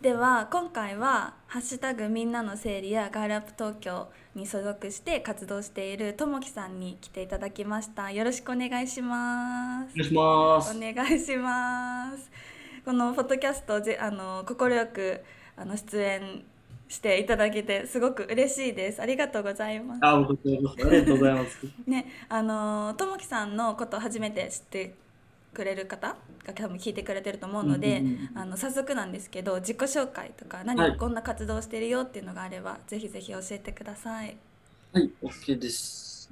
では今回は「ハッシュタグみんなの整理」や「ガールアップ東京」に所属して活動しているともきさんに来ていただきました。よろしくお願いします。お願いしますお願いします。このポッドキャストじあの快くあの出演していただけてすごく嬉しいです。ありがとうございます。あ、僕ありがとうございます。ねあのともきさんのことを初めて知ってくれる方が多分聞いてくれてると思うので、あの早速なんですけど自己紹介とか何、はいこんな活動してるよっていうのがあればぜひぜひ教えてください。はい、OK です。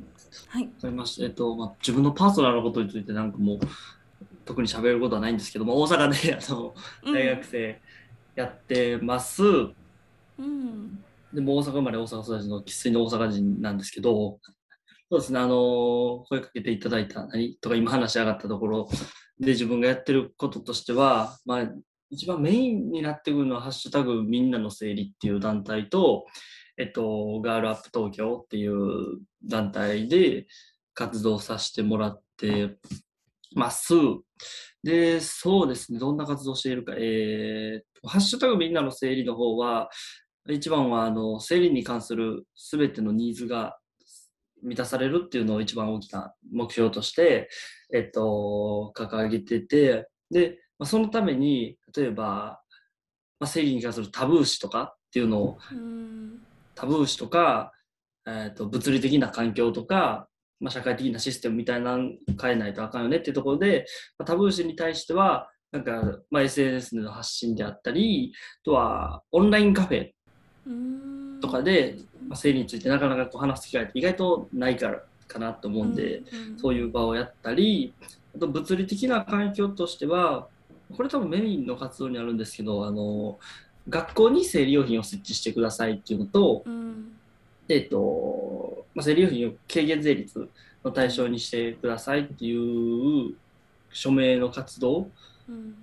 はい、わかりました。えっと、まあ、自分のパーソナルなことについてなんかもう、特に喋ることはないんですけども、大阪で あのうん大学生やってます。うんでも大阪生まれ大阪育ちの生粋の大阪人なんですけど、そうですね、あの、声かけていただいた何とか今話し上がったところで自分がやってることとしては、まあ、一番メインになってくるのは、ハッシュタグみんなの整理っていう団体と、えっと、ガールアップ東京っていう団体で活動させてもらってます。で、そうですね、どんな活動しているか。えー、ハッシュタグみんなの整理の方は、一番はあの生理に関するすべてのニーズが満たされるっていうのを一番大きな目標として、えっと、掲げてて、で、まあ、そのために、例えば、まあ、生理に関するタブー視とかっていうのを、タブー視とか、えっと物理的な環境とか、まあ、社会的なシステムみたいなの変えないとあかんよねっていうところで、まあ、タブー視に対しては、なんか、まあ、SNS での発信であったり、あとはオンラインカフェとかで、まあ、生理についてなかなかこう話す機会って意外とないからかなと思うんで、うんそういう場をやったりあと物理的な環境としてはこれ多分メインの活動にあるんですけどあの学校に生理用品を設置してくださいっていうのと,、うん。えっとまあ、生理用品を軽減税率の対象にしてくださいっていう署名の活動うん。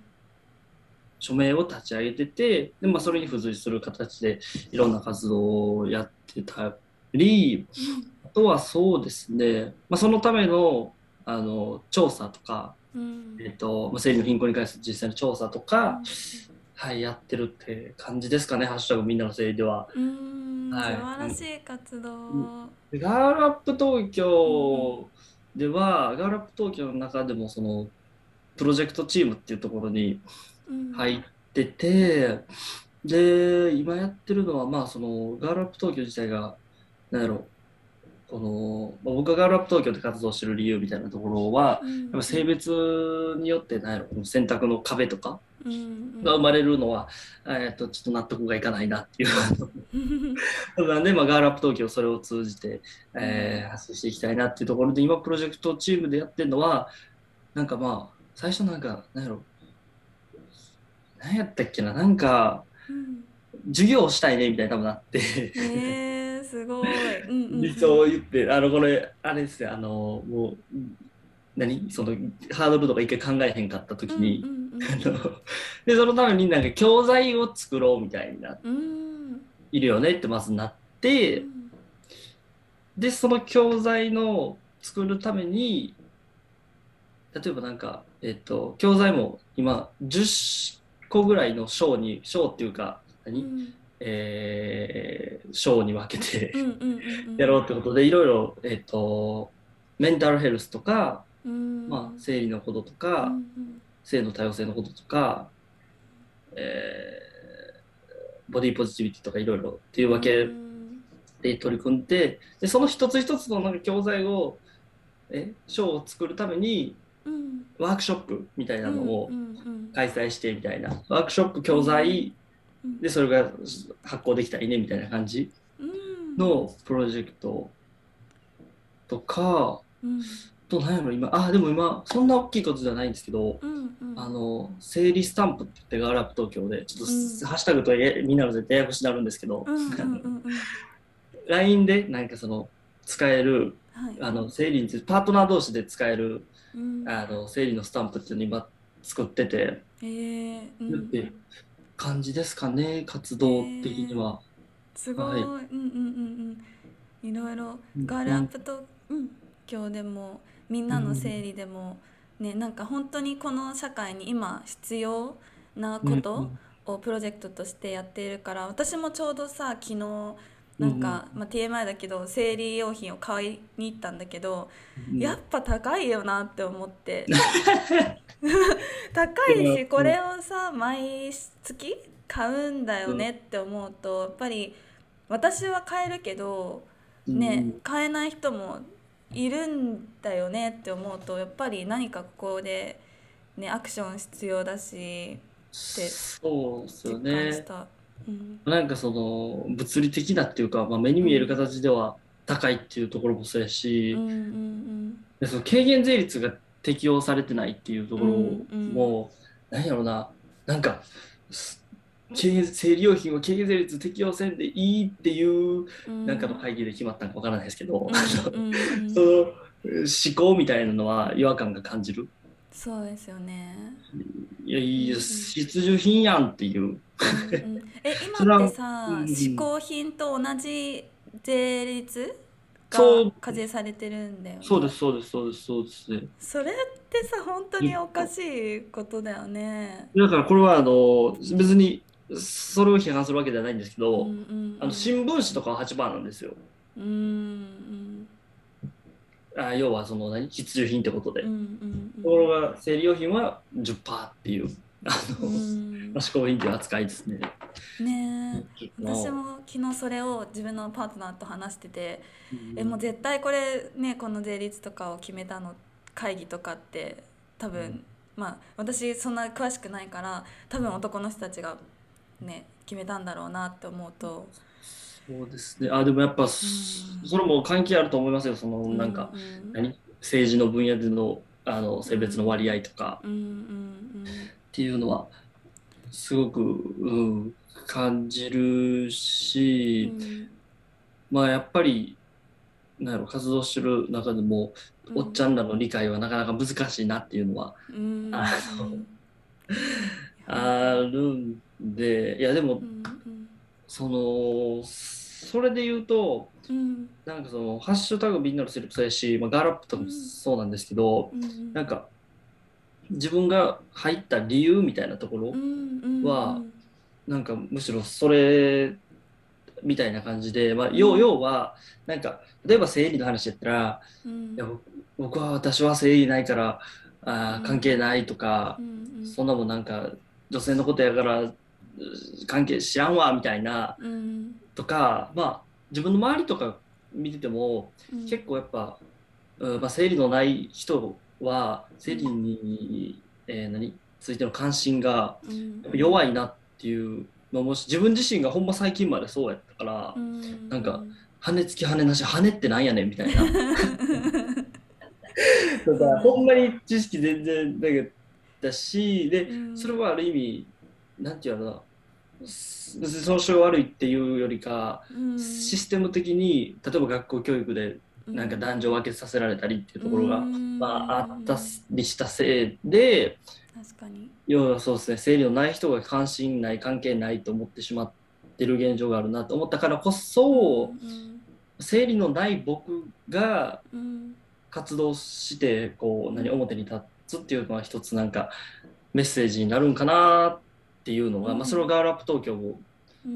署名を立ち上げててで、まあ、それに付随する形でいろんな活動をやってたりあとはそうですね、まあ、そのためのあの調査とか、うん。えっとまあ、生理の貧困に関する実際の調査とか、はい、やってるって感じですかね、ハッシュタグみんなの生理では。うん。素はい。晴らしい活動、ん。でガールアップ東京では、ガールアップ東京の中でもそのプロジェクトチームっていうところにうん。入ってて、で、今やってるのは、まあ、そのガールアップ東京自体が、なんやろこの、まあ僕がガールアップ東京で活動してる理由みたいなところは、うん。やっぱ性別によってなんやろこの選択の壁とかうんが生まれるのは、えっとちょっと納得がいかないなっていう。なんで、まあ、ガールアップ東京それを通じて、えー発信していきたいなっていうところで今プロジェクトチームでやってるのはなんかまあ最初なんかなんやろ何やったっけななんかうん授業をしたいねみたいな多分なって。えー、すごい。うんうんうん。理想を言ってあのこれあれですよ。あのもう何？そのハードルとか一回考えへんかった時に、うんうんあのでそのためになんか教材を作ろうみたいにな。うんうん。いるよねってまずなって。でその教材の作るために例えばなんかえっと教材も今10個ぐらいの章に章っていうか何、うん。えー章に分けて やろうってことでいろいろえっとメンタルヘルスとか、うん。まあ、生理のこととうか、んうん。性の多様性のこととか、えーボディポジティビティとかいろいろっていうわけうんで取り組んででその一つ一つのなんか教材をえ章を作るためにうんワークショップみたいなのを開催してみたいな。ワークショップ教材うん。でそれが発行できたらいいねみたいな感じうん。のプロジェクトとかうん。と何やろ今。あでも今そんな大きいことじゃないんですけどうんうん。あの、整理スタンプって言ってガールアップ東京で、ちょっと、うん。ハッシュタグとえみんなの絶対ややこしになるんですけど、うんうんうんうん。LINE でなんかその、使える、はい。あの、整理について、パートナー同士で使える、うん。あの、整理のスタンプっていうの今作ってて、えー。うん。って感じですかね、活動的には。すごい、はい。うんうんうんうん。いろいろ。ガールアップと、うん、今日でもみんなの整理でも、ねなんか本当にこの社会に今必要なことをプロジェクトとしてやっているから私もちょうどさ昨日なんか、まあ、TMI だけど生理用品を買いに行ったんだけど、うん。やっぱ高いよなって思って。高いしこれをさ毎月買うんだよねって思うとやっぱり私は買えるけどね買えない人もいるんだよねって思うとやっぱり何かここで、ね、アクション必要だしそうですよ実感ね。うん。なんかその物理的なっていうか、まあ、目に見える形では高いっていうところもそうやし、うんうんでその軽減税率が適用されてないっていうところうんうんも、なんやろな。なんかす軽減生理用品を軽減税率適用せんでいいっていううん。なんかの会議で決まったんかわからないですけど、うんうんうん。その思考みたいなのは違和感が感じる。そうですよね。いや、いいでうんす。必需品やんっていう。うんうんえ 今ってさ、嗜好品と同じ税率が課税されてるんだよね。そうです、そうです、そうです、そうですね。それってさ本当におかしいことだよね。だからこれはあの別にそれを批判するわけではないんですけど、うんうんうんあの新聞紙とかは8番なんですよ。うんうんあ要はその何？必需品ってことで。うんうんところが生理用品は10%っていうあの、うん。まあ嗜好品という扱いですね。ね私も昨日それを自分のパートナーと話してて、うん。えもう絶対これねこの税率とかを決めたの会議とかって多分、うん。まあ私そんな詳しくないから多分男の人たちがね決めたんだろうなって思うと、そうですね。あでもやっぱ、それも関係あると思いますよ。そのなんか、うん。何？政治の分野でのあの性別の割合とか。うんうんっていうのはすごく、うん、感じるうん。し、まあやっぱりなんやろ活動してる中でも、おっちゃんらの理解はなかなか難しいなっていうのはうん。あのうん。あるんでいやでもうんそのそれで言うとうん。なんかその「ハッシュタグみんなのセリフ」そうやし、まあ、ガーラップとかもそうなんですけど、うんなんか自分が入った理由みたいなところ、うんうなんかむしろそれみたいな感じで、まあ、要要はなんか例えば生理の話やったらうん。いや僕僕は私は生理ないからあー関係ないとかそんなもんなんか女性のことやからう関係知らんわみたいなうん。とかまあ自分の周りとか見ててもうん。結構やっぱ、うんまあ、生理のない人は生理に、えー何ついての関心が弱いなっていうのもし自分自身がほんま最近までそうやったから、うん。なんか羽付き羽なし羽ってなんやねんみたいな。だからほんまに知識全然だけだしでうん。それはある意味なんていうのかな別にその人が悪いっていうよりか、うん。システム的に例えば学校教育でなんか男女分けさせられたりっていうところが、うん。まあ、あったりしたせいで確かに。要はそうですね生理のない人が関心ない関係ないと思ってしまってる現状があるなと思ったからこそうん生理のない僕がうん。活動してこう何表に立つっていうのは一つなんかメッセージになるんかなっていうのが、うん。まあ、それはガールアップ東京も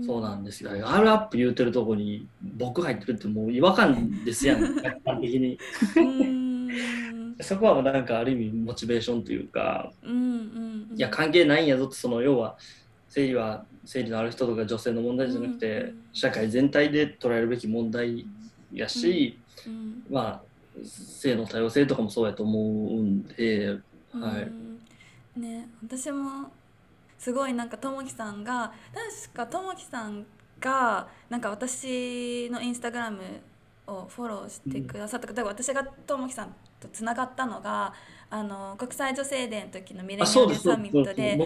そうなんですが、ガールアップ言うてるとこに僕入ってるってもう違和感ですやん。的に。うん。そこはなんかある意味モチベーションというかうんうんいや関係ないんやぞってその要は生理は生理のある人とか女性の問題じゃなくて、うん社会全体で捉えるべき問題やし、うん。まあ性の多様性とかもそうやと思うんで、はい。うん。ね私もすごいなんかともきさんが確かともきさんがなんか私のインスタグラムをフォローしてくださった。方、私がともきさんとつながったのがあの国際女性デーの時のミレニアあそうですルサミットで。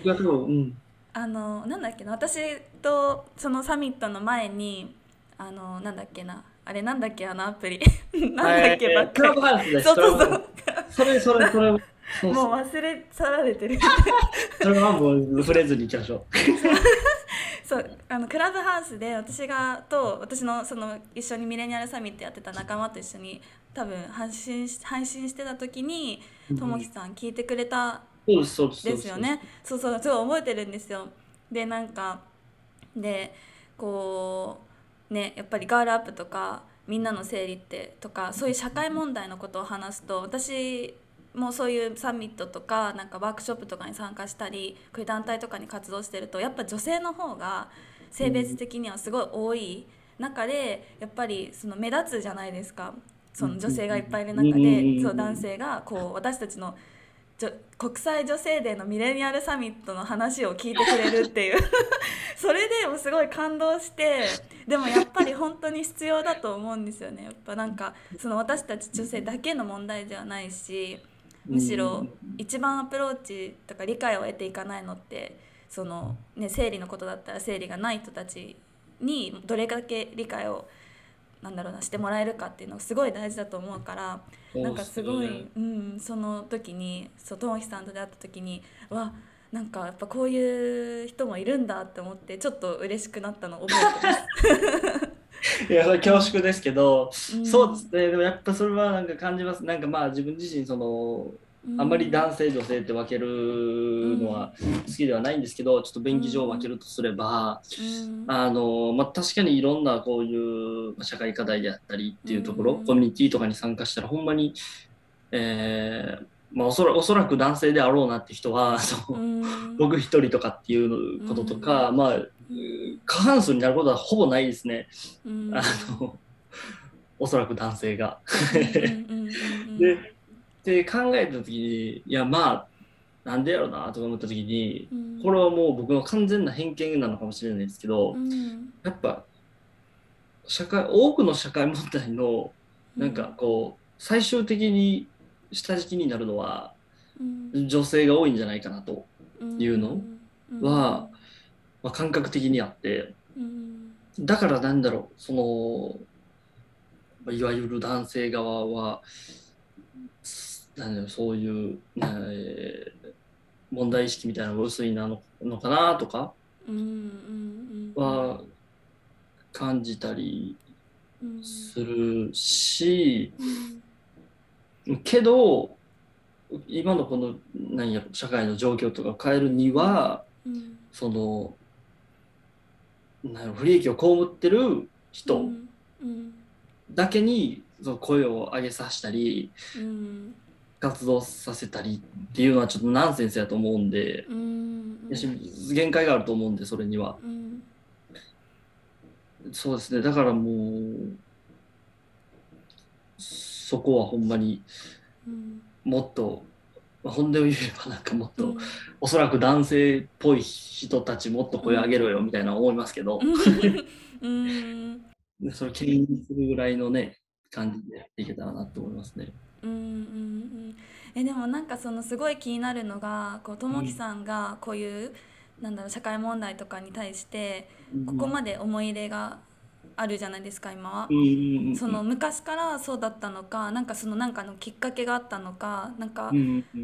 あのなんだっけな私とそのサミットの前にあのなんだっけなあれなんだっけあのアプリ。なんだっけばっかりブハウスです。そうそうそう。それそれそれもうそう。忘れ去られてる。それはもう触れずにいきましょう。そうあのクラブハウスで私がと私のその一緒にミレニアルサミットやってた仲間と一緒に多分配信し配信してた時にともきさん聞いてくれたそうですよね。そうそうすごい覚えてるんですよ。でなんかでこうねやっぱりガールアップとかみんなの整理ってとかそういう社会問題のことを話すと私もそういうサミットとかなんかワークショップとかに参加したりこういう団体とかに活動してるとやっぱ女性の方が性別的にはすごい多い中でやっぱりその目立つじゃないですか。その女性がいっぱいいる中でそう男性がこう私たちの国際女性デーのミレニアルサミットの話を聞いてくれるっていう。それでもすごい感動してでもやっぱり本当に必要だと思うんですよね。やっぱなんかその私たち女性だけの問題ではないしむしろ一番アプローチとか理解を得ていかないのってその、ね、生理のことだったら生理がない人たちにどれだけ理解をなんだろうなしてもらえるかっていうのがすごい大事だと思うからなんかすごい、うん、その時にそうともきさんと出会った時にわなんかやっぱこういう人もいるんだって思ってちょっと嬉しくなったの覚えてます。いや、恐縮ですけど、うん、そうですね、でもやっぱそれはなんか感じます。なんかまあ自分自身、その、あんまり男性、女性って分けるのは好きではないんですけど、ちょっと便宜上分けるとすれば、あの、まあ確かにいろんなこういう社会課題であったりっていうところ、コミュニティとかに参加したら、ほんまに、えー、まあ、おそらおそらく男性であろうなって人はそ僕一人とかっていうこととか、まあ過半数になることはほぼないですね、あのおそらく男性が。でで考えた時にいやまあなんでやろうなとか思った時に、これはもう僕の完全な偏見なのかもしれないですけど、やっぱ社会多くの社会問題のなんかこう最終的に下敷きになるのは、女性が多いんじゃないかなというのは、まあ、感覚的にあって、だからなんだろうその、まあ、いわゆる男性側はなんだろうそういう、えー、問題意識みたいなのが薄いなののかなとかは感じたりするし、けど今のこの何や社会の状況とか変えるには、うん、その不利益を被ってる人だけにその声を上げさせたり、うん、活動させたりっていうのはちょっとナンセンスやと思うんで、うん、限界があると思うんでそれには、そうですね。だからもうそこはほんまにもっと、まあ、本音を言えばなんかもっと、うん、おそらく男性っぽい人たちもっと声上げろよみたいな思いますけど、うん、それ牽引するぐらいのね感じでやっていけたらなと思いますね。うんうんうん、えでもなんかそのすごい気になるのがこうともきさんがこういう、うん、なんだろう社会問題とかに対してここまで思い入れがあるじゃないですか今は、その昔からそうだったのかなんかそのなんかのきっかけがあったのかなんか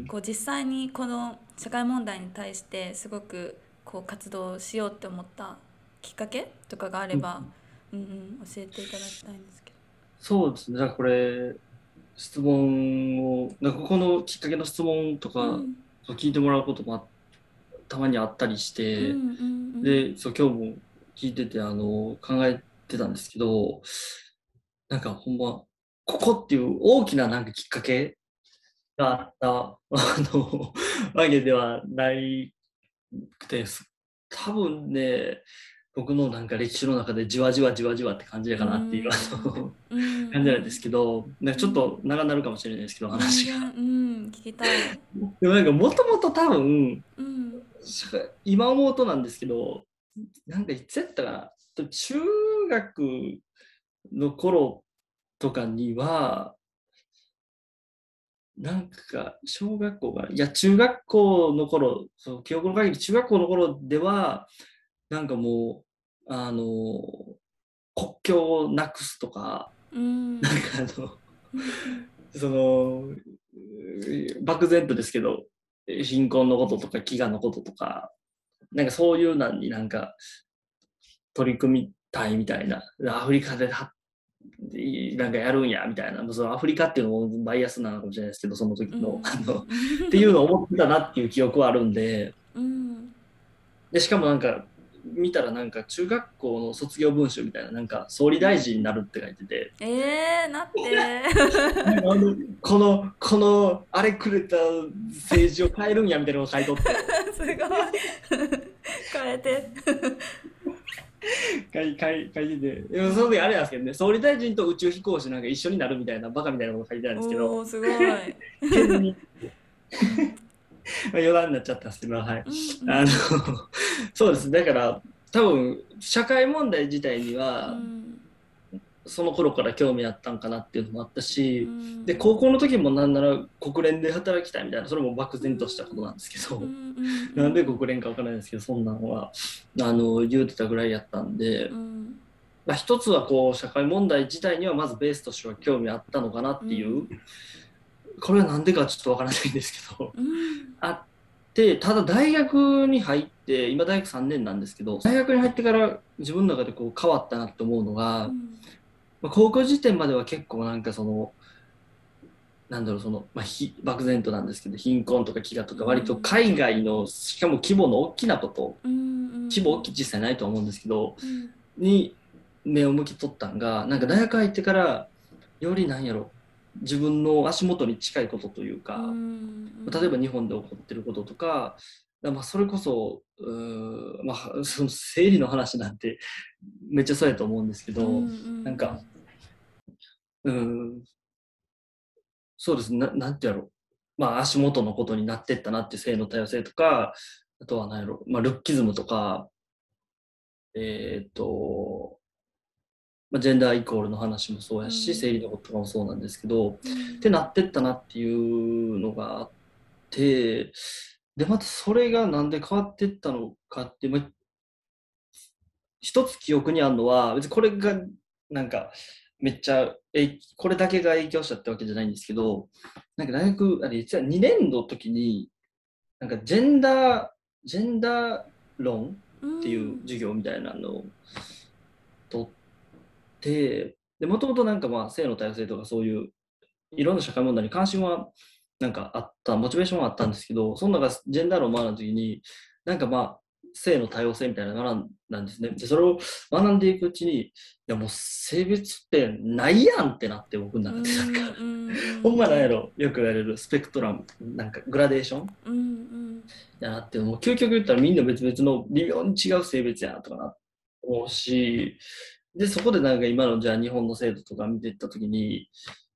こう実際にこの社会問題に対してすごくこう活動しようって思ったきっかけとかがあれば、うん。うん、教えていただきたいんですけど。そうですね。だからこれ質問をなんかここのきっかけの質問とか、聞いてもらうこともたまにあったりして、でそう今日も聞いててあの考えってたんですけど、なんかほんま、ここっていう大きななんかきっかけがあったあのわけではないくて、多分ね、僕のなんか歴史の中でじわじわじわじわって感じやかなっていう、うん、感じなんですけど、なんかちょっと長なるかもしれないですけど、話が。うん、聞きたい。でもなんかもともと多分、うん、今思うとなんですけど、なんかいつやったかな、中学の頃とかには、なんか小学校が、いや中学校の頃、その記憶の限り中学校の頃では、なんかもう、あの、国境をなくすとか、うん、なんかあの、その、漠然とですけど、貧困のこととか飢餓のこととか、なんかそういうのになんか取り組みたいみたいな、アフリカでなんかやるんやみたいな、そのアフリカっていうのもバイアスなのかもしれないですけど、その時の、うん、っていうのを思ってたなっていう記憶はあるんで、うん、でしかもなんか見たらなんか中学校の卒業文集みたいななんか総理大臣になるって書いてて。えー、なって。このこのあれくれた政治を変えるんやみたいなのを書いとって。すごい。変えて 書い書い書いててで。もその時あれなんですけどね総理大臣と宇宙飛行士なんか一緒になるみたいなバカみたいなこと書いてあるんですけど。おおすごい、余談になっちゃったんですけどはい。うんうん。あのそうです。だから多分社会問題自体にうはんその頃から興味あったんかなっていうのもあったしうん。で高校の時もなんなら国連で働きたいみたいなそれも漠然としたことなんですけどうなんで国連かわからないですけどそんなのはあの言うてたぐらいやったんでうん。まあ一つはこう社会問題自体にはまずベースとしては興味あったのかなっていうこれはなんでかちょっとわからないんですけどうん。あってただ大学に入って今大学3年なんですけど大学に入ってから自分の中でこう変わったなって思うのが、うんまあ、高校時点までは結構なんかそのなんだろうその、まあ、ひ漠然となんですけど貧困とか飢餓とか割と海外のしかも規模の大きなことうん規模大きい実際ないとは思うんですけどうん。に目を向き取ったんがなんか大学入ってからよりなんやろ自分の足元に近いことというか、うん例えば日本で起こってることとか、まあ、それこそ、まあ、その生理の話なんてめっちゃそうやと思うんですけど、うん。なんか、うーん、そうです。ね、ななんてやろう、まあ、足元のことになってったなっていう性の多様性とか、あとは何やろ、まあ、ルッキズムとか、えーっと、まあ、ジェンダーイコールの話もそうやし、うん。生理のこととかもそうなんですけど、うん。ってなってったなっていうのがあってでまたそれがなんで変わってったのかって、まあ、一つ記憶にあるのは別にこれがなんかめっちゃえこれだけが影響したってわけじゃないんですけどなんか大学あれ実は2年の時になんかジェンダージェンダー論っていう授業みたいなのを取ってでもともとなんかまあ性の多様性とかそういういろんな社会問題に関心はなんかあったモチベーションはあったんですけどその中ジェンダー論を学んだ時になんかまあ性の多様性みたいなのを学んですね。でそれを学んでいくうちにいやもう性別ってないやんってなって僕の中でなんか、ほんまなんやろ。よく言われるスペクトラム。なんかグラデーション？うんうん。やなってもう。究極言ったらみんな別々の微妙に違う性別やなとかな思うしでそこでなんか今のじゃあ日本の制度とか見ていった時にい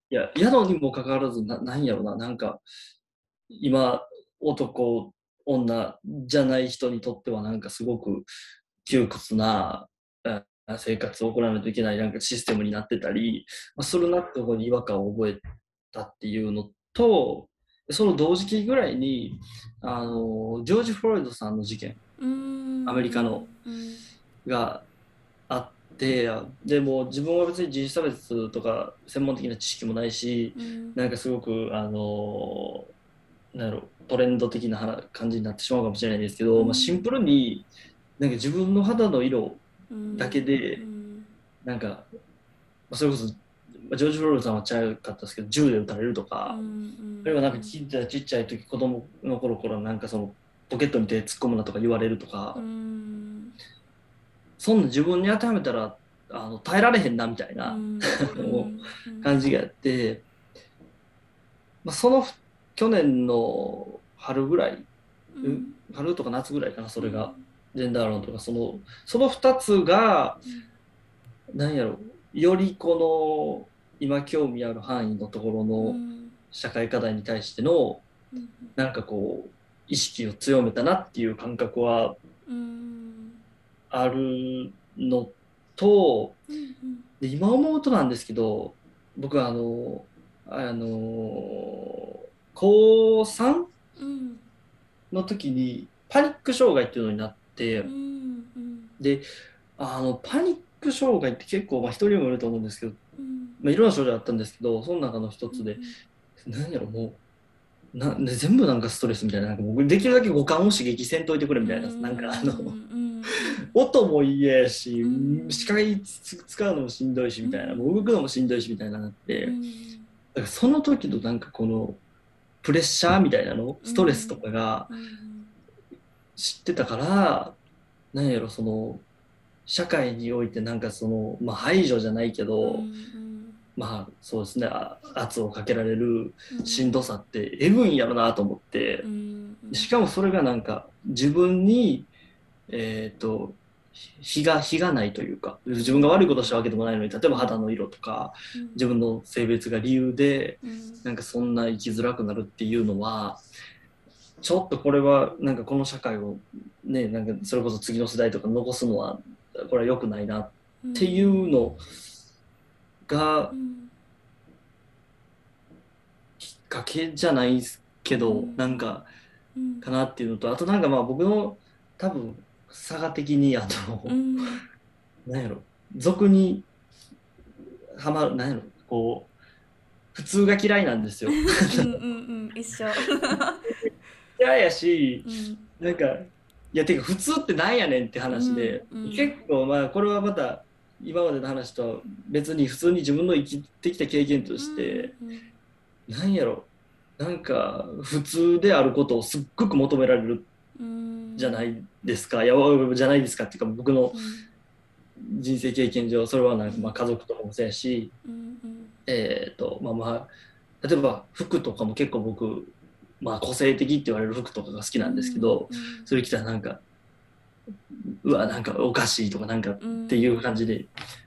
ややのにもかかわらずななんやろな。なんか今男女じゃない人にとってはなんかすごく窮屈なあ生活を行わないといけないなんかシステムになってたり、まあ、するなってところに違和感を覚えたっていうのとその同時期ぐらいにあのジョージ・フロイドさんの事件うん。アメリカのうん。があってでも自分は別に人種差別とか専門的な知識もないしうん。なんかすごくあのなんやろトレンド的な話感じになってしまうかもしれないですけど、うん。まあ、シンプルになんか自分の肌の色うん。だけでうん。なんか、まあ、それこそまあジョージ・フロイドさんは違かったですけど銃で撃たれるとか。うんあるいはなんかちっちゃいちっちゃい時子供の頃からなんかそのポケットに手突っ込むなとか言われるとか、うん。そんな自分に当てはめたらあの耐えられへんなみたいなうん。感じがあって、まあ、その去年の春ぐらいうん。春とか夏ぐらいかなそれが、ジェンダー論とかそのその2つが何やろよりこの今興味ある範囲のところうのん。社会課題に対してのうん。なんかこう意識を強めたなっていう感覚はうん。あるのとうんで今思うとなんですけど僕はあのあの高3うん。の時にパニック障害っていうのになって。うんうん。であのパニック障害って結構、まあ、人にもいると思うんですけど、うん。まあ、いろんな症状あったんですけどその中の一つで何やろもうなで全部なんかストレスみたいななんか僕できるだけ五感を刺激せんといてくれみたいななんかあの 音も嫌やし、うん。視界つ使うのもしんどいしみたいな、もう動くのもしんどいしみたいななって、うん。だからその時のなんかこのプレッシャーみたいなの？ストレスとかがうん知ってたからなんやろその社会においてなんかその、まあ、排除じゃないけど、うんうん。まあそうですねあ圧をかけられるうん。しんどさってえぐいんやろなと思って。う、んうん。しかもそれがなんか自分にえっ、と非が非がないというか自分が悪いことしたわけでもないのに例えば肌の色とかうん。自分の性別が理由でうん。なんかそんな生きづらくなるっていうのはちょっとこれはなんかこの社会をねなんかそれこそ次の世代とか残すのはこれは良くないなっていうのがうんきっかけじゃないですけど、うん。なんかうん。かなっていうのとあとなんかまあ僕の多分差が的にあの、うん。なんやろ。俗にはまるなんやろ。こう普通が嫌いなんですよ。うんうんうん。一緒。嫌いやしうん。なんかいやてか普通ってなんやねんって話で、うんうん。結構まあこれはまた今までの話とは別に普通に自分の生きてきた経験として、うん。なんやろ。なんか普通であることをすっごく求められるうんじゃないですか、いやじゃないですかっていうか僕の人生経験上それはなんかまあ家族とかもそうやし、えーとまあまあ、例えば服とかも結構僕、まあ、個性的って言われる服とかが好きなんですけど、うんそれ着たらなんかうわなんかおかしいとかなんかっうんていう感じで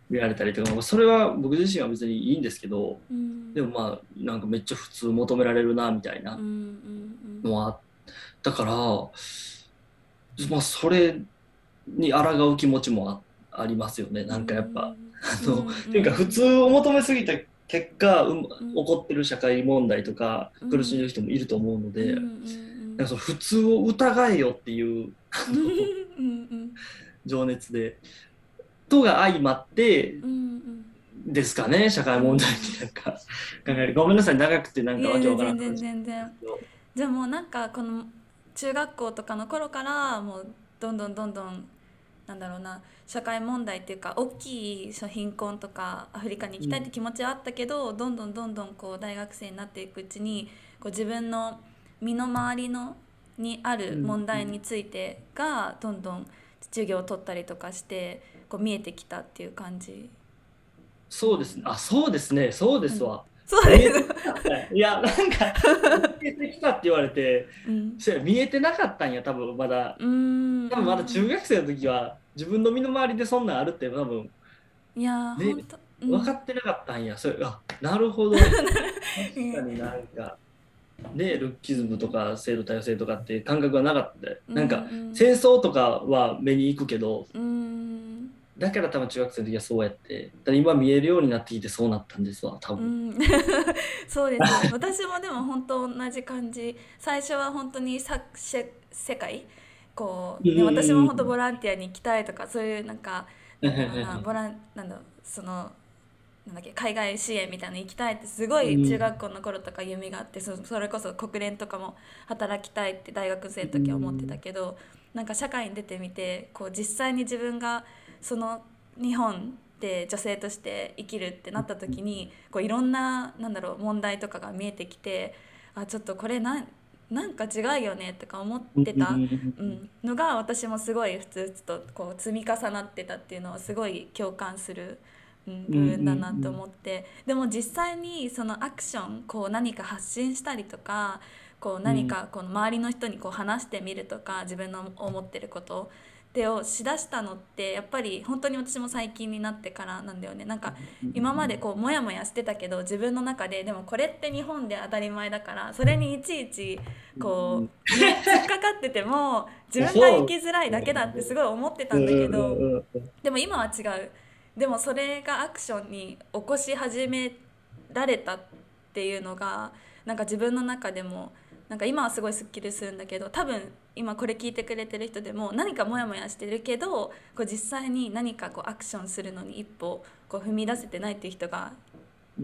見られたりとか、まあそれは僕自身は別にいいんですけどうん。でもまあなんかめっちゃ普通求められるなみたいなのはあったから、まあ、それに抗う気持ちもあありますよね。なんかやっぱ。あのっていうか普通を求めすぎた結果、うん、起こってる社会問題とかうん。苦しんでる人もいると思うので、なんかその普通を疑えよっていううんうん 情熱でとが相まってうんうんですかね社会問題になんか考える。ごめんなさい長くてなんかわけわや全然からん話。全然。じゃあもうなんかこの中学校とかの頃からもうどんどんどんどんなんだろうな社会問題っていうか大きい貧困とかアフリカに行きたいって気持ちはあったけど、どんどんどんどんこう大学生になっていくうちにこう自分の身の回りのにある問題についてがどんどん授業を取ったりとかしてこう見えてきたっていう感じ。そうです。ねあそうですね。そうですわ、そうです。いやなんか見えてきたって言われてうん。見えてなかったんや多分まだ。多分まだ中学生の時は自分の身の回りでそんなんあるって多分いやー、ね本当。うん分かってなかったんや、それあなるほど確かになんかねルッキズムとか性の多様性とかって感覚がなかったなんかうん戦争とかは目に行くけどうんだから多分中学生の時はそうやってだ今見えるようになってきてそうなったんですわ多う分、ん、そうです私もでも本当同じ感じ。最初は本当にさせ世界。こう、ねうん。うんうん私も本当ボランティアに行きたいとかそういうなんかボランなんだろうそのなんだっけ海外支援みたいなの行きたいってすごい中学校の頃とか夢があってそそれこそ国連とかも働きたいって大学生の時は思ってたけど、なんか社会に出てみてこう実際に自分がその日本で女性として生きるってなった時にこういろんななんだろう問題とかが見えてきてあちょっとこれなんなんか違うよねとか思ってた、うん、のが私もすごいふつふつとこう積み重なってたっていうのはすごい共感する、うん、部分だなと思って、でも実際にそのアクションこう何か発信したりとかこう何かこの周りの人にこう話してみるとか自分の思ってることでをしだしたのってやっぱり本当に私も最近になってからなんだよね。なんか今までこうモヤモヤしてたけど自分の中ででもこれって日本で当たり前だからそれにいちいちこう、ね、引っかかってても自分が生きづらいだけだってすごい思ってたんだけどでも今は違う。でもそれがアクションに起こし始められたっていうのがなんか自分の中でもなんか今はすごいすっきりするんだけど多分今これ聞いてくれてる人でも何かモヤモヤしてるけどこう実際に何かこうアクションするのに一歩こう踏み出せてないっていう人が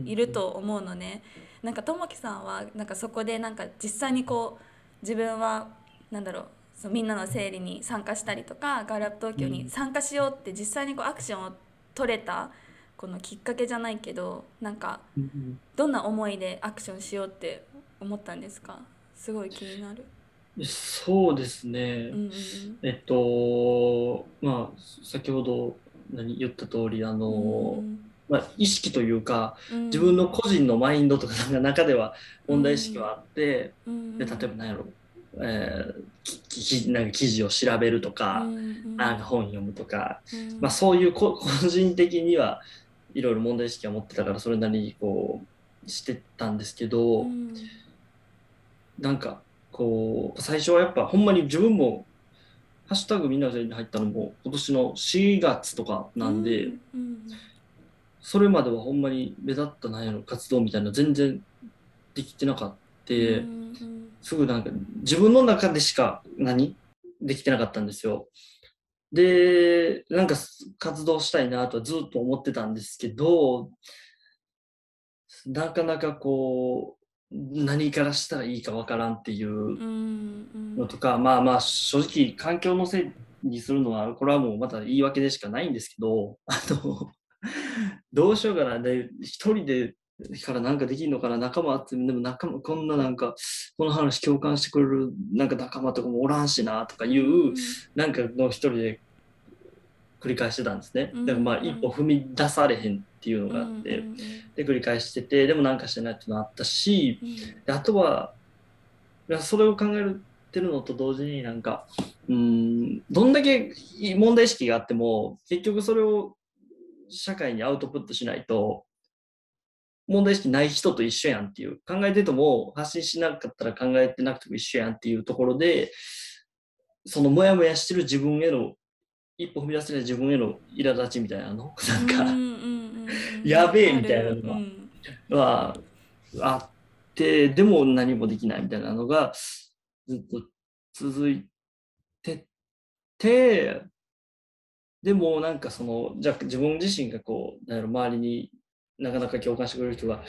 いると思うのね。なんかともきさんはなんかそこでなんか実際にこう自分はなんだろうそのみんなの整理に参加したりとかガールアップ東京に参加しようって実際にこうアクションを取れたこのきっかけじゃないけどなんかどんな思いでアクションしようって思ったんですか？すごい気になる。そうですね。うんうんえっと、まあ、先ほど何言った通り、あうの、んまあ、意識というか、うん。自分の個人のマインドとかの中 では問題意識はあって、うんで例えば何やろ、えーききなんか記事を調べるとか、うんなんか本読むとか、うん。まあ、そういうこ 個人的にはいろいろ問題意識は持ってたからそれなりにこうしてたんですけど、うん。なんかこう最初はやっぱほんまに自分も「ハッシュタグみんなのせい」に入ったのも今年の4月とかなんで、うんそれまではほんまに目立ったなんやろ活動みたいな全然できてなかった、うんすぐなんか自分の中でしか何？できてなかったんですよ。で、なんか活動したいなとはずっと思ってたんですけど、なかなかこう、何からしたらいいかわからんっていううんのとか、まあまあ正直環境のせいにするのは、これはもうまた言い訳でしかないんですけど、あの、どうしようかな、で、一人でからなんかできるのかな、仲間あって、でも仲間、こんななんか、この話共感してくれるなんか仲間とかもおらんしな、とかいう、なんかの一人で繰り返してたんですね。うんだからまあ一歩踏み出されへんっていうのがあって、で繰り返してて、でもなんかしてないっていうのがあったし、であとは、いやそれを考えてるのと同時になんか、うん、どんだけ問題意識があっても、結局それを社会にアウトプットしないと、問題意識ない人と一緒やんっていう、考えてても発信しなかったら考えてなくても一緒やんっていうところで、そのモヤモヤしてる自分への、一歩踏み出せない自分への苛立ちみたいなの、なんか、やべえみたいなのがうん。はあって、でも何もできないみたいなのがずっと続いてて、でもなんかその、じゃあ自分自身がこう、なんやろ周りになかなか共感してくれる人が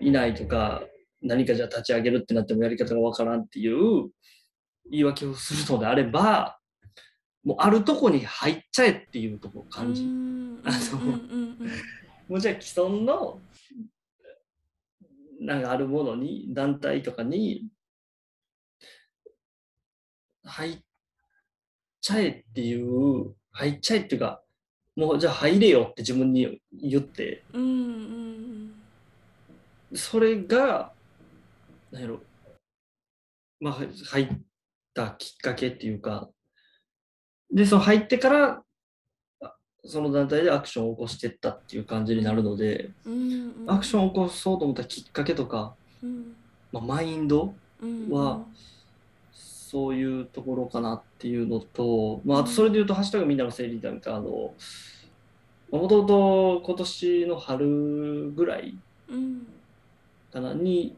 いないとか、何かじゃあ立ち上げるってなってもやり方がわからんっていう言い訳をするのであれば、もうあるとこに入っちゃえっていうところ感じ。うん。あのもうじゃあ既存のなんかあるものに団体とかに入っちゃえっていう入っちゃえっていうかもうじゃあ入れよって自分に言って。うんうんそれが何やろ。まあは入ったきっかけっていうか。でその入ってからあその団体でアクションを起こしてったっていう感じになるので、うんうん。アクションを起こそうと思ったきっかけとか、うん。まあ、マインドうんはそういうところかなっていうのと、まあ、あとそれで言うと「ハッシュタグみんなの整理」なんかあのもともと今年の春ぐらいうん。かなに、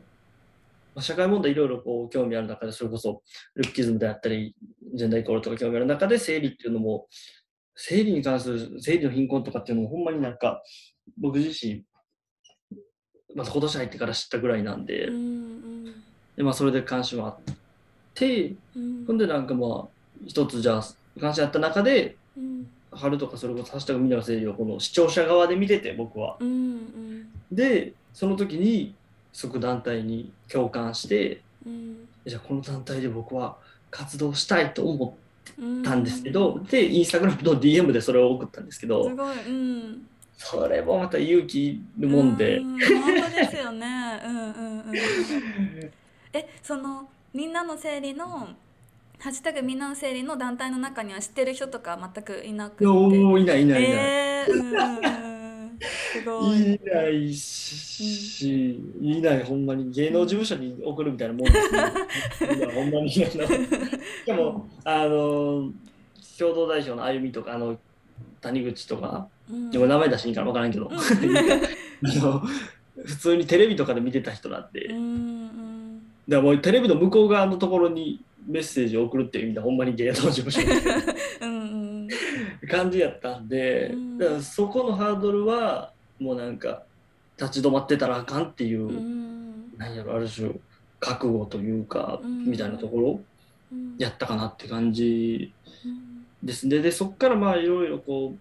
まあ、社会問題いろいろこう興味ある中でそれこそルッキズムであったりジェンダーイコールとか興味ある中で生理っていうのも生理に関する生理の貧困とかっていうのもほんまになんか僕自身また今年入ってから知ったぐらいなんで,、うんうん。でまあ、それで関心はあってうん。ほんでなんかまあ一つじゃあ関心あった中でうん。春とかそれこそ「ハッシュタグみんなの生理」をこの視聴者側で見てて僕は。うんうん。でその時に即団体に共感してうん。じゃあこの団体で僕は活動したいと思うんったんですけど、でインスタグラムの DM でそれを送ったんですけどすごい。うん。それもまた勇気いるもんで、うん本当ですよね。うんうんうん。えそのみんなの整理のハッシュタグみんなの整理の団体の中には知ってる人とか全くいなくて。おーいないいないいない、えー、うんすごい。いないし、いないほんまに芸能事務所に送るみたいなもんですね。いやほんまに。あのしかもあの共同代表のあゆみとかあの谷口とかうん。でも名前出していいから分からんけど、うん。あの普通にテレビとかで見てた人なんで、うんうん。だからもうテレビの向こう側のところにメッセージを送るっていう意味でほんまに芸能事務所。う んうん。の感じやったんで、うん。だからそこのハードルはもうなんか立ち止まってたらあかんっていう、うん。なんやろある種覚悟というか、うん。みたいなところうん。やったかなって感じうん。です。ねでそこからまあいろいろこ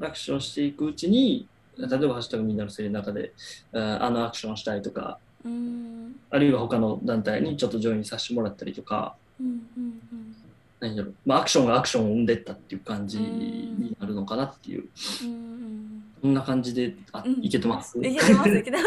うアクションしていくうちに例えば「ハッシュタグみんなのせい」の中でああのアクションしたいとかうん。あるいは他の団体にちょっとジョインさせてもらったりとか、うんうんうん何だろう、まあ、アクションがアクションを生んでったっていう感じになるのかなっていう、うんこんな感じで、あ、うんいけてます？いけてますいけてます。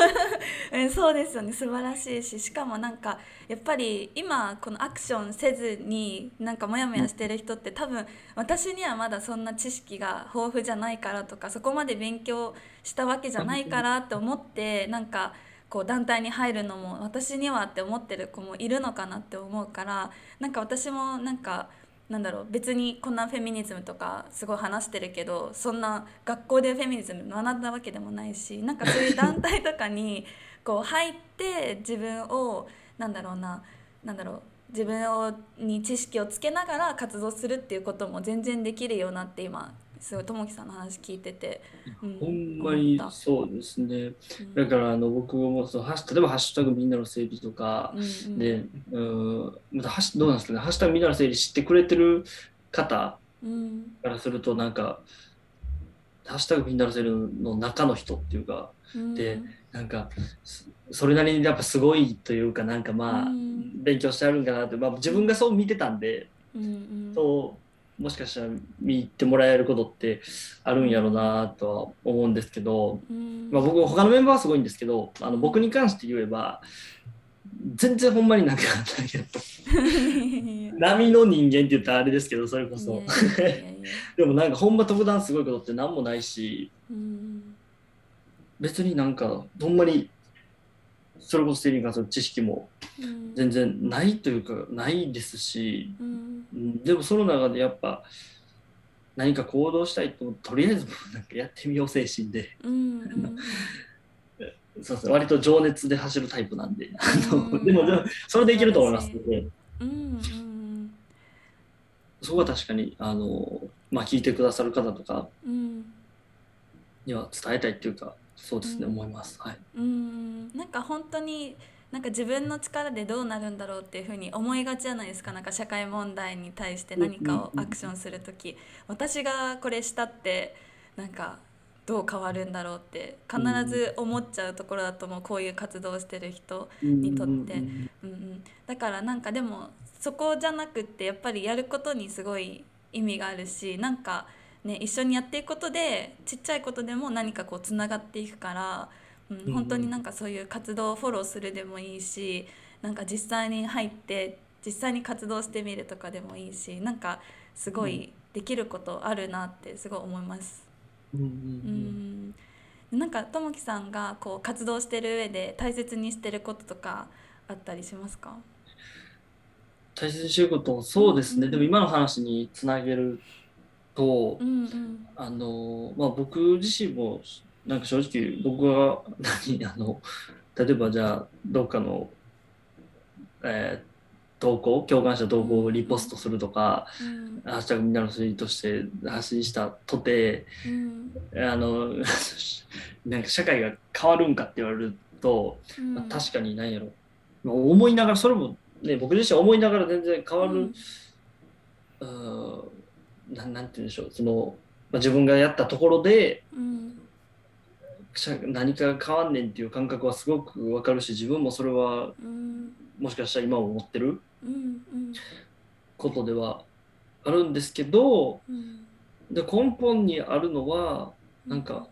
え そうですよね。素晴らしいししかもなんかやっぱり今このアクションせずになんかモヤモヤしてる人って多分私にはまだそんな知識が豊富じゃないからとかそこまで勉強したわけじゃないからって思ってなんかこう団体に入るのも私にはって思ってる子もいるのかなって思うからなんか私もなんかなんだろう別にこんなフェミニズムとかすごい話してるけどそんな学校でフェミニズム学んだわけでもないしなんかそういう団体とかに こう入って自分をなんだろうななんだろう自分をに知識をつけながら活動するっていうことも全然できるようなって今すごいともきさんの話聞いてて、うん。ほんまにそうですね。うん。だからあの僕もその例えば「ハッシュタグみんなの整備」とかうんうん。で、うん、またハッシュどうなんですかね「ハッシュタグみんなの整備」知ってくれてる方うん。からするとなんか「ハッシュタグみんなの整備」の中の人っていうかうん。でなんかそそれなりにやっぱすごいというかなんかまあ、うん。勉強してあるんかなって、まあ、自分がそう見てたんで、そうもしかしたら見入ってもらえることってあるんやろうなとは思うんですけど、うん。まあ、僕他のメンバーはすごいんですけどあの僕に関して言えば全然ほんまになんかなんか 波の人間って言ったらあれですけどそれこそ。でもなんかほんま特段すごいことって何もないしうん。別になんかほんまにそれこそ生理に関する知識もうん。全然ないというかないですし、でもその中でやっぱ何か行動したいととりあえずなんかやってみよう精神で。うんうん そうですね割と情熱で走るタイプなんで、でもそれでいけると思います。のでうんうん。そこは確かにあの、まあ、聞いてくださる方とかうん。には伝えたいっていうかそうですね、うん。思います。はい。うん。なんか本当になんか自分の力でどうなるんだろうっていうふうに思いがちじゃないですか。なんか社会問題に対して何かをアクションする時。私がこれしたってなんかどう変わるんだろうって必ず思っちゃうところだと思う。こういう活動をしてる人にとって。うんうんうん、だからなんかでもそこじゃなくってやっぱりやることにすごい意味があるしなんか、ね、一緒にやっていくことでちっちゃいことでも何かこうつながっていくから、うんうん本当になんかそういう活動をフォローするでもいいしなんか実際に入って実際に活動してみるとかでもいいしなんかすごいできることあるなってすごい思います。うんうんううん。んなんかともきさんがこう活動してる上で大切にしてることとかあったりしますか？大切にしてることそうですね、うん。でも今の話につなげると、うんうん。あのまあ僕自身もなんか正直僕は何あの例えばじゃあどっかの、えー投稿共感者投稿をリポストするとか、うん。ハッシュタグみんなのツイートして発信したとてうん。あの なんか社会が変わるんかって言われると、うん。まあ確かにないやろ、まあ、思いながらそれもね僕自身は思いながら全然変わる、うん、なんなんて言うんでしょう。その、まあ、自分がやったところでうん。社何かが変わんねんっていう感覚はすごくわかるし自分もそれはうん。もしかしたら今も思ってるうんうん。ことではあるんですけどうんで根本にあるのはなんか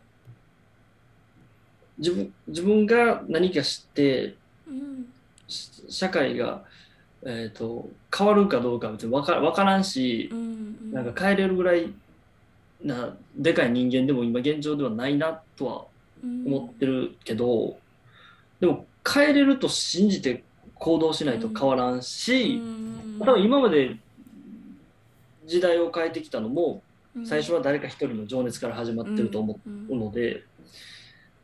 自分自分が何かしてうん。し社会が、えー、と変わるかどうかは別に分から分からんしう、ん。なんか変えれるぐらいなでかい人間でも今現状ではないなとは思ってるけど、でも変えれると信じて行動しないと変わらんし、多分今まで時代を変えてきたのも最初は誰か一人の情熱から始まってると思うので、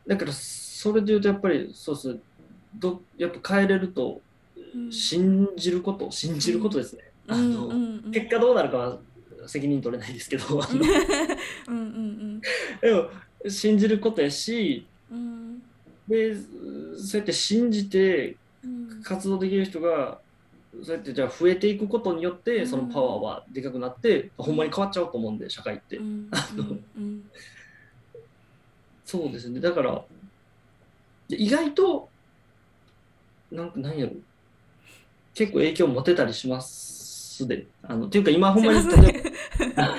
だからそれで言うとやっぱりそうですね。どやっぱ変えれると信じること信じることですね、あの結果どうなるかは責任取れないですけどあの。うんうん。でも信じることやしうん。でそうやって信じてうん活動できる人がそうやってじゃあ増えていくことによってそのパワーはでかくなって、ほんまに変わっちゃうと思うんで社会って、うん。うん。そうですね。だからで意外となんか何やろ。結構影響持てたりしますで。あのっていうか今ほんまに例えば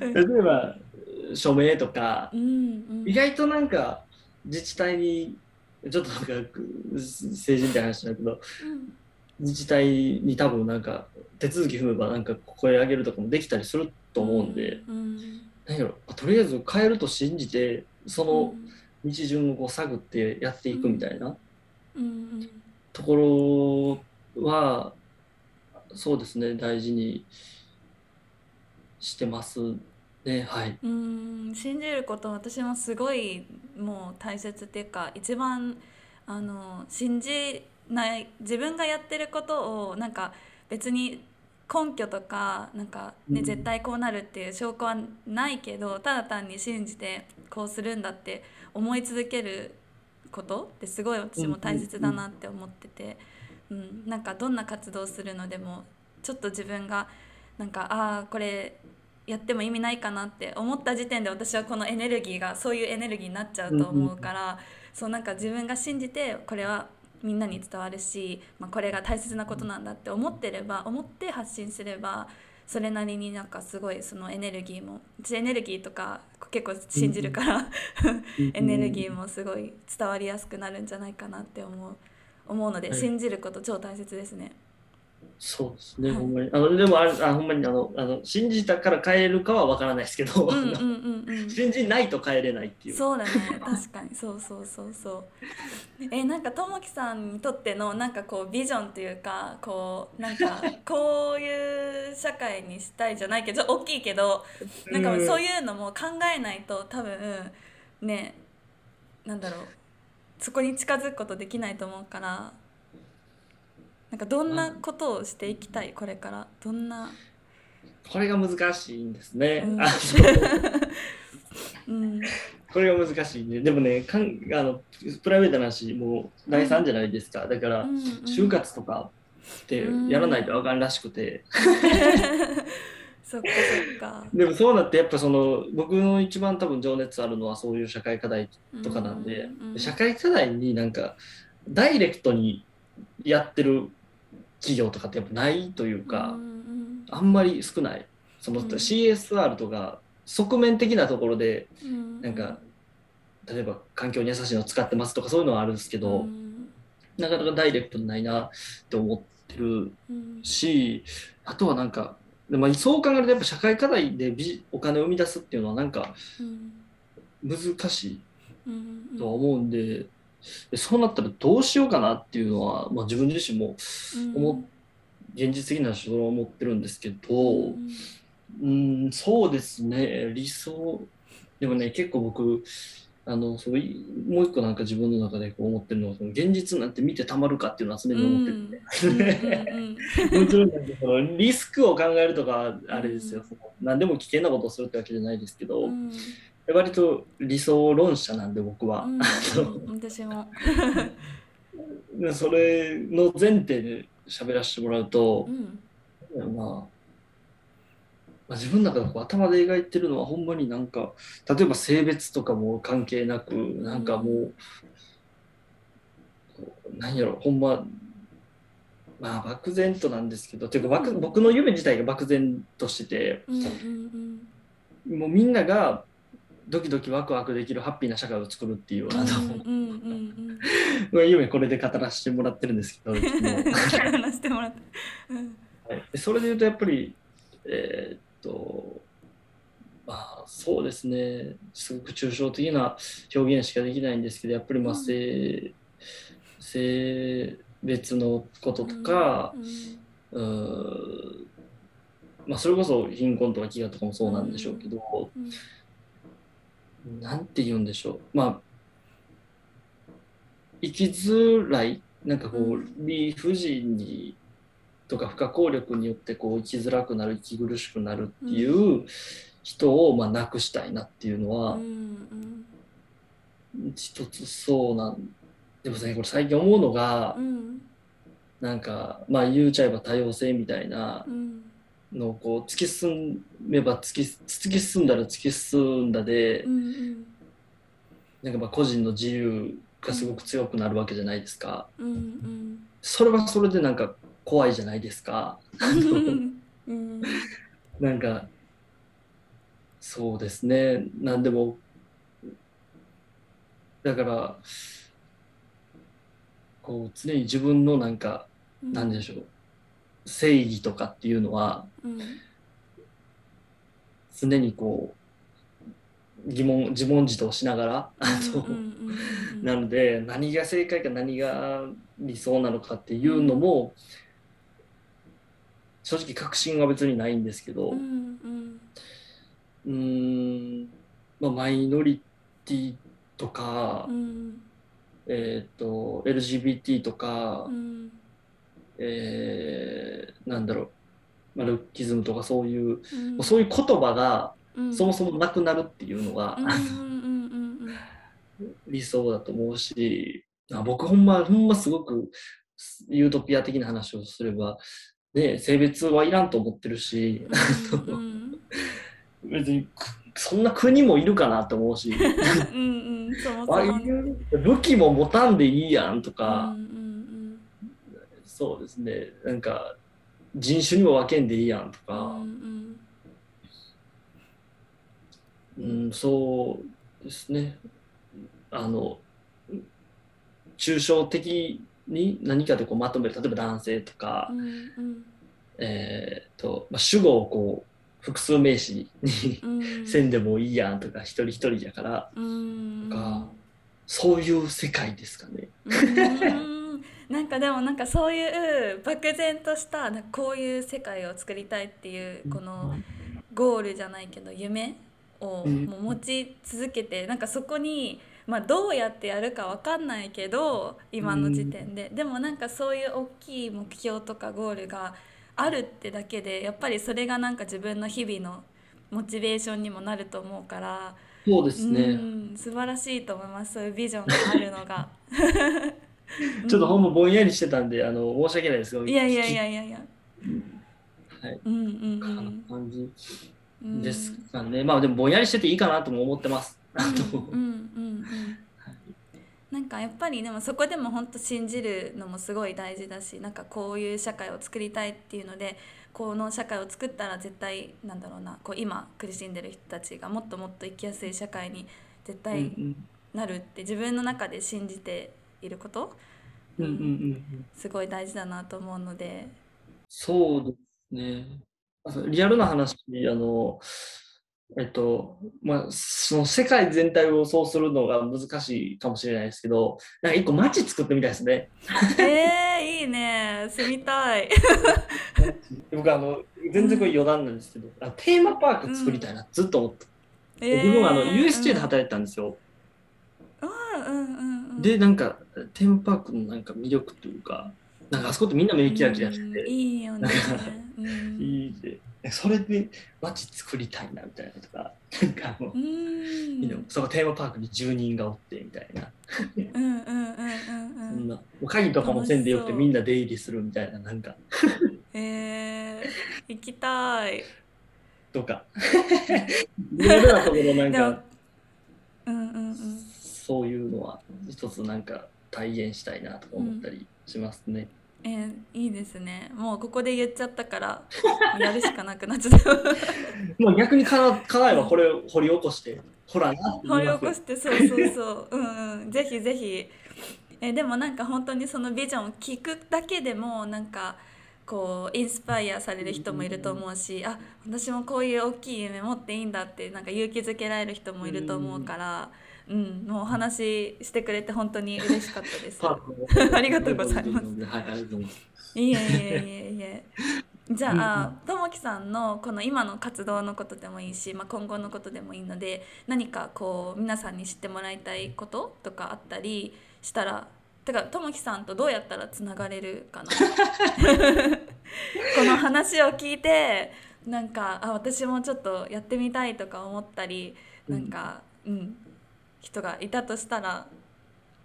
例えば署名とかうんうん。意外となんか自治体にちょっとなんか政治みたいな話だけどうん。自治体に多分なんか手続き踏めばなんか声上げるとかもできたりすると思うんで、うん何やろとりあえず変えると信じてそのうん。道順をこう探ってやっていくみたいなうん。ところはそうですね大事にしてますねはい。うん信じること私もすごいもう大切っていうか一番あの信じない自分がやってることをなんか別に根拠とかなんか、ねうん。絶対こうなるっていう証拠はないけどただ単に信じてこうするんだって思い続けることってすごい私も大切だなって思ってて、うん、なんかどんな活動するのでもちょっと自分がなんかああこれやっても意味ないかなって思った時点で私はこのエネルギーがそういうエネルギーになっちゃうと思うから、そうなんか自分が信じてこれはみんなに伝わるし、まあ、これが大切なことなんだって思ってれば思って発信すればそれなりになんかすごいそのエネルギーも私エネルギーとか結構信じるから エネルギーもすごい伝わりやすくなるんじゃないかなって思う思うのではい。信じること超大切ですね。そうですね、はい。ほんまに。あのでもあれあ、ほんまにあのあの、信じたから変えるかは分からないですけど、うんうんうんうん。信じないと変えれないっていう。そうだね。確かに。そうそうそうそう。えなんかともきさんにとってのなんかこうビジョンというかこうなんか こういう社会にしたいじゃないけど大きいけどなんかそういうのも考えないと多分ねなんだろう。そこに近づくことできないと思うからなんかどんなことをしていきたい？これから。どんな？これが難しいんですね。うん。あのうん。これが難しいね。でもね、かんあのプライベートな話、もう第3じゃないですか。だから、うん就活とかってやらないとあかんらしくて。そっかそっか。でもそうなって、やっぱその、僕の一番多分情熱あるのはそういう社会課題とかなんで、うんうん。社会課題になんか、ダイレクトにやってる企業とかってやっぱないというか、うんあんまり少ない。そのうん。CSR とか側面的なところでうん。なんか例えば環境に優しいのを使ってますとかそういうのはあるんですけど、うん。なかなかダイレクトにないなって思ってるうん。しあとはなんかでまあ、そう考えるとやっぱ社会課題でビお金を生み出すっていうのはなんかうん。難しいうん。とは思うんで、でそうなったらどうしようかなっていうのは、まあ、自分自身も思っ現実的な手段を持ってるんですけど、うんうん、そうですね、理想。でもね、結構僕、あの、そういもう一個なんか自分の中でこう思ってるのは、その現実なんて見てたまるかっていうのは常に思ってるん。で。うん もちろんそのリスクを考えるとかはあれですよ、その何でも危険なことをするってわけじゃないですけど、うん割と理想論者なんで僕は、うん あ私も。のそれの前提で喋らせてもらうとう、ん。まあ、まあ、自分の中で頭で描いてるのはほんまになんか例えば性別とかも関係なくなんかもう、こうなんやろほんままあ漠然となんですけどていうか漠僕の夢自体が漠然としててうんうん。もうみんながドキドキワクワクできるハッピーな社会を作るっていうあの、うんうんうん。まあ夢これで語らせてもらってるんですけどてもらったうんそれで言うとやっぱりえーっとまあそうですね。すごく抽象的な表現しかできないんですけどやっぱりまあうん性,、性別のこととか、うんうーまあ、それこそ貧困とか飢餓とかもそうなんでしょうけど、うんなんて言うんでしょう。まあ生きづらいなんかこうう理不尽にとか不可抗力によってこう生きづらくなる息苦しくなるっていう人をまあなくしたいなっていうのはうん一つそうなんでもね。これ最近思うのがうん。なんかまあ言うちゃえば多様性みたいなうんのをこう突き進めば突き突き進んだら突き進んだでうんなんかまあ個人の自由がすごく強くなるわけじゃないですか。うんうん。それはそれでなんか怖いじゃないですか。うん。なんかそうですね。何でもだからこう常に自分のなんか何でしょう正義とかっていうのはうん。常にこう疑問自問自答しながら、なので何が正解か何が理想なのかっていうのも正直確信は別にないんですけど、うんうん、まあ、マイノリティとか、うん。えっ、と LGBT とか、うんえーなんだろう、まあ、ルッキズムとかそういう、うん。そういう言葉がうん。そもそもなくなるっていうのが、理想だと思うしあ僕ほんまほんますごくユートピア的な話をすれば、ね、性別はいらんと思ってるし、うんうん 別にくそんな国もいるかなと思うし。武器も持たんでいいやんとうか、んうんそうですね。なんか人種にも分けんでいいやんとうんうか、ん。うんそうですね。あの抽象的に何かでこうまとめる。例えば男性とか、うんうん。えーとまあ、主語をこう複数名詞にうん。せんでもいいやんとか一人一人やから。うん。とかそういう世界ですかね。うんなんかでもなんかそういう漠然としたこういう世界を作りたいっていうこのゴールじゃないけど夢をうん。もう持ち続けてなんかそこに、まあ、どうやってやるかわかんないけど今の時点で、でもなんかそういう大きい目標とかゴールがあるってだけでやっぱりそれがなんか自分の日々のモチベーションにもなると思うから、そうですね、うん素晴らしいと思います。そういうビジョンがあるのが。ちょっとほんまぼんやりしてたんであの申し訳ないですいやいやいやいやいや。はいうんうんこんな感じうん。ですかね、まあでもぼんやりしてていいかなとも思ってます。うんうん。なんかやっぱりでもそこでも本当信じるのもすごい大事だしなんかこういう社会を作りたいっていうのでこの社会を作ったら絶対なんだろうなこう今苦しんでる人たちがもっともっと生きやすい社会に絶うん対なるって自分の中で信じていること、うんうんうんうんすごい大事だなと思うので。そうですね。リアルな話、あの、えっと、まあ、その世界全体をそうするのが難しいかもしれないですけど、なんか一個街作ってみたいですね。えー、いいね 住みたい。僕あの、全然これ余談なんですけど、あテーマパーク作りたいな、ずっと思って。えー自分はあの USJ で働いてたんですよ。うんうんうんうん。で、なんか、テーマパークのなんか魅力というか、なんかあそこってみんな目キラキラしてうんて、いいよね。うん。いいで、それで街作りたいなみたいなとか、なんかもうう、そのテーマパークに住人がおってみたいな、うんうんうんうんそう。な。もう鍵とかもせんでよくてみんな出入りするみたいななんか。えー、行きたい。とか。リアルなところなんか。うんうんうん。そういうのは一つなんか体現したいなとか思ったりしますね、えー、いいですね。もうここで言っちゃったから やるしかなくなっちゃった。もう逆にかなかなえはこれを掘り起こしてほらな掘り起こしてそうそうそう。うんうん。ぜひぜひ。えでもなんか本当にそのビジョンを聞くだけでもなんかこうインスパイアされる人もいると思うしあ私もこういう大きい夢持っていいんだってなんか勇気づけられる人もいると思うから、うん、もうお話ししてくれて本当に嬉しかったです。ありがとうございます。はい、ありがとうございます。いえいえいえいえ。じゃあともきさんのこの今の活動のことでもいいし、まあ、今後のことでもいいので何かこう皆さんに知ってもらいたいこととかあったりしたらてかともきさんとどうやったらつながれるかな？この話を聞いてなんかあ私もちょっとやってみたいとか思ったりなんか、うん、人がいたとしたら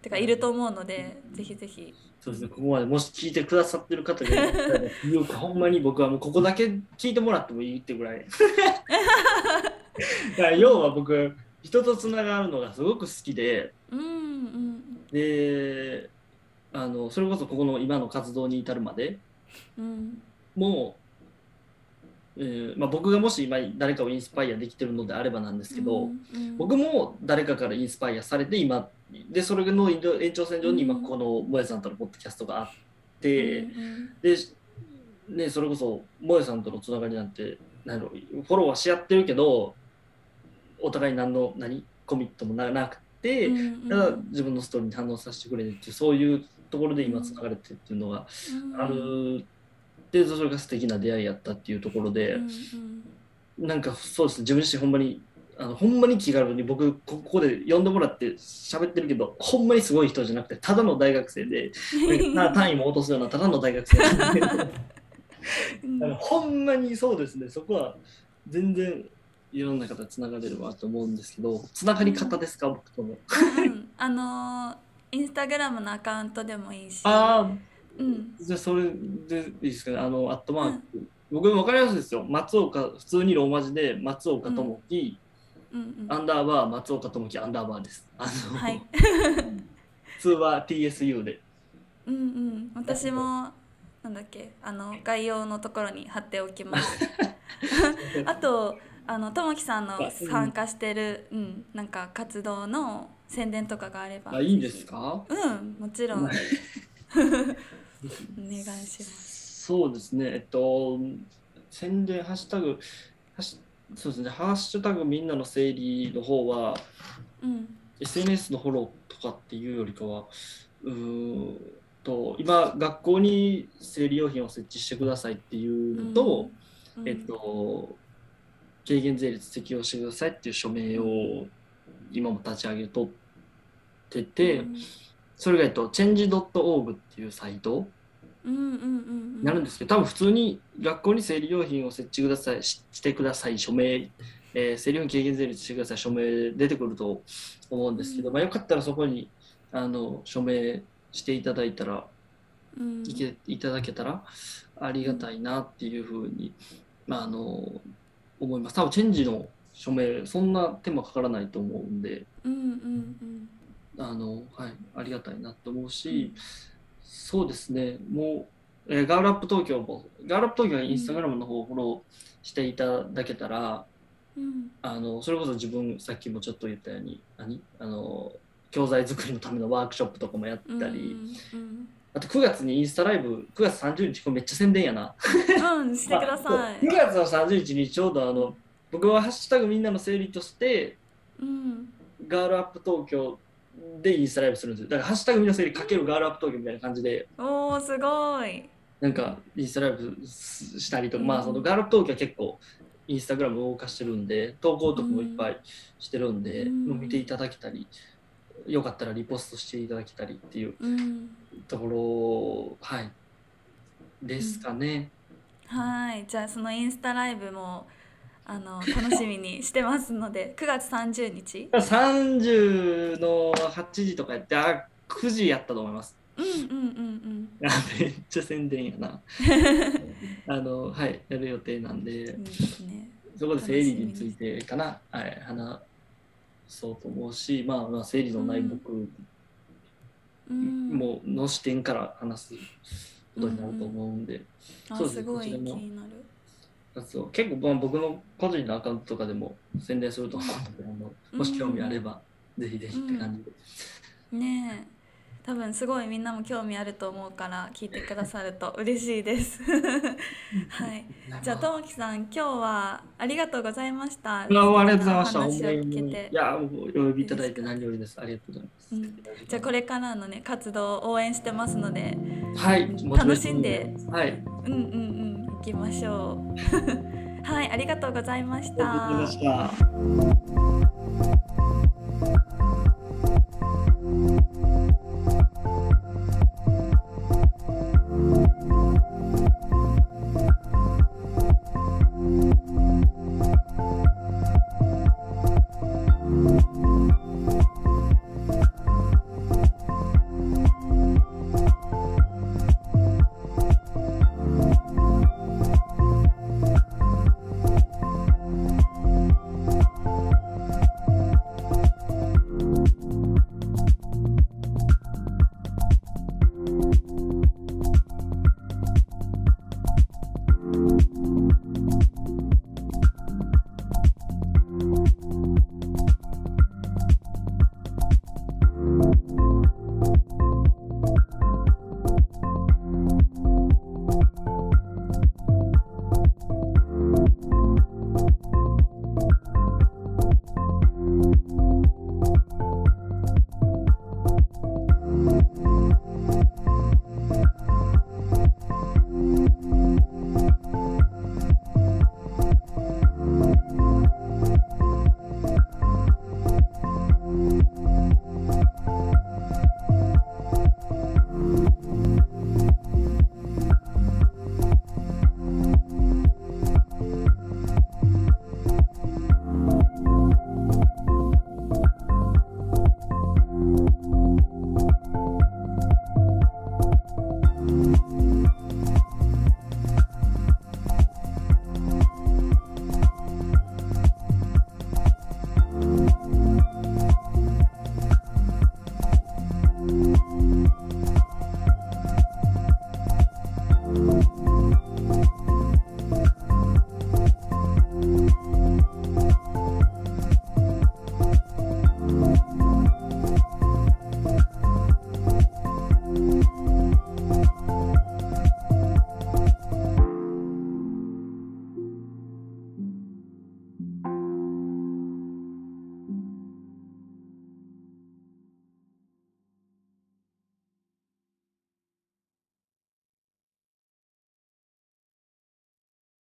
てかいると思うのでぜひぜひ。そうですね、ここまでもし聞いてくださってる方がいらっしゃるよくほんまに僕はもうここだけ聞いてもらってもいいってぐらい。だから要は僕、人とつながるのがすごく好きで、うんうん。であのそれこそここの今の活動に至るまでうん。もう、えーまあ、僕がもし今誰かをインスパイアできてるのであればなんですけど、うんうん僕も誰かからインスパイアされて今でそれの延長線上に今うんこの萌えさんとのポッドキャストがあって、うんで、ね、それこそ萌えさんとのつながりなんてなんフォローはし合ってるけどお互い何の何コミットもななくて、うんうん。ただ自分のストーリーに反応させてくれるっていうそういうところで今つながれてるっていうのがあるでそれが素敵な出会いやったっていうところで。うんなんかそうですね自分自身ほんまにあのほんまに気軽に僕ここで呼んでもらって喋ってるけどほんまにすごい人じゃなくてただの大学生で な単位も落とすようなただの大学生なんでほんまにそうですねそこは全然いろんな方つながれるわと思うんですけどつながり方ですか僕との。うんあのーインスタグラムのアカウントでもいいしああうんじゃあそれでいいですかね。あのアットマーク、僕分かりやすいですよ。松岡普通にローマ字で松岡智樹、うん。うんアンダーバー松岡智樹アンダーバーです。あのはい。普通は TSU で。うんうん。私もなんだっけあの概要のところに貼っておきます。あとあのともきさんの参加してる、うん、なんか活動の宣伝とかがあれば。あ、いいですか？うんもちろん おはい願いします。そうですね。えっと、宣伝、ハッシュタグ、ハッシュそうですね、ハッシュタグみんなの整理の方は、うん、SNS のフォローとかっていうよりかは、うーんと、今、学校に生理用品を設置してくださいっていうのと、うん。えっと、軽減税率適用してくださいっていう署名を今も立ち上げとってて、うんそれが、えっと、change.org っていうサイトうんうんうんうん。になるんですけど、多分普通に学校に生理用品を設置くださいししてください、署名、えー生理用品軽減税率してください、署名出てくると思うんですけど、うん。まあ、よかったらそこにあの署名していただいたら、うん。いけいただけたらありがたいなっていうふうに、まあ、あの思います。多分チェンジの署名、そんな手間かからないと思うんで、うんうんあの、はい、ありがたいなと思うし、そうですね、もう、えーガールアップ東京も、ガールアップ東京はインスタグラムの方をフォローしていただけたら、うん。うんあの、それこそ自分、さっきもちょっと言ったように、何？あの、教材作りのためのワークショップとかもやったり、うんあと9月にインスタライブ、9月30日、これめっちゃ宣伝やな。うんうんしてください。9月の30日にちょうどあの、僕はハッシュタグみんなの整理として、うん。ガールアップ東京でインスタライブするんですよ。だからハッシュタグみんなの整理かけるガールアップ東京みたいな感じで、おーすごい。なんかインスタライブしたりとか、うん。まあそのガールアップ東京は結構インスタグラム動かしてるんで、投稿とかもいっぱいしてるんで、うん。見ていただけたり、よかったらリポストしていただけたりっていううん。ところ、はい、ですかね。はい。じゃあそのインスタライブもあの楽しみにしてますので 9月30日。30の8時とかやって、あ、9時やったと思います。うんうんうんあ めっちゃ宣伝やな。あの、はい、やる予定なんで。ね。そこで生理についてかな、はい、話そうと思うし、まあ、まあ、生理のない僕うん。もの視点から話すことになると思うんで、あそうですねすごい気こちらもになる活動結構、まあ、僕の個人のアカウントとかでも宣伝すると思うので、あのもし興味あれば、ぜひぜひって感じで。ねえ。多分すごいみんなも興味あると思うから聞いてくださると嬉しいです。はい。じゃあともきさん今日はありがとうございました。あありがとうございました。いや、お呼びいただいて何よりです。ありがとうございます。うんじゃあこれからのね活動を応援してますのではい、楽しんで。はい、うんうんうん。行きましょう。はいありがとうございました。ありがとうございました。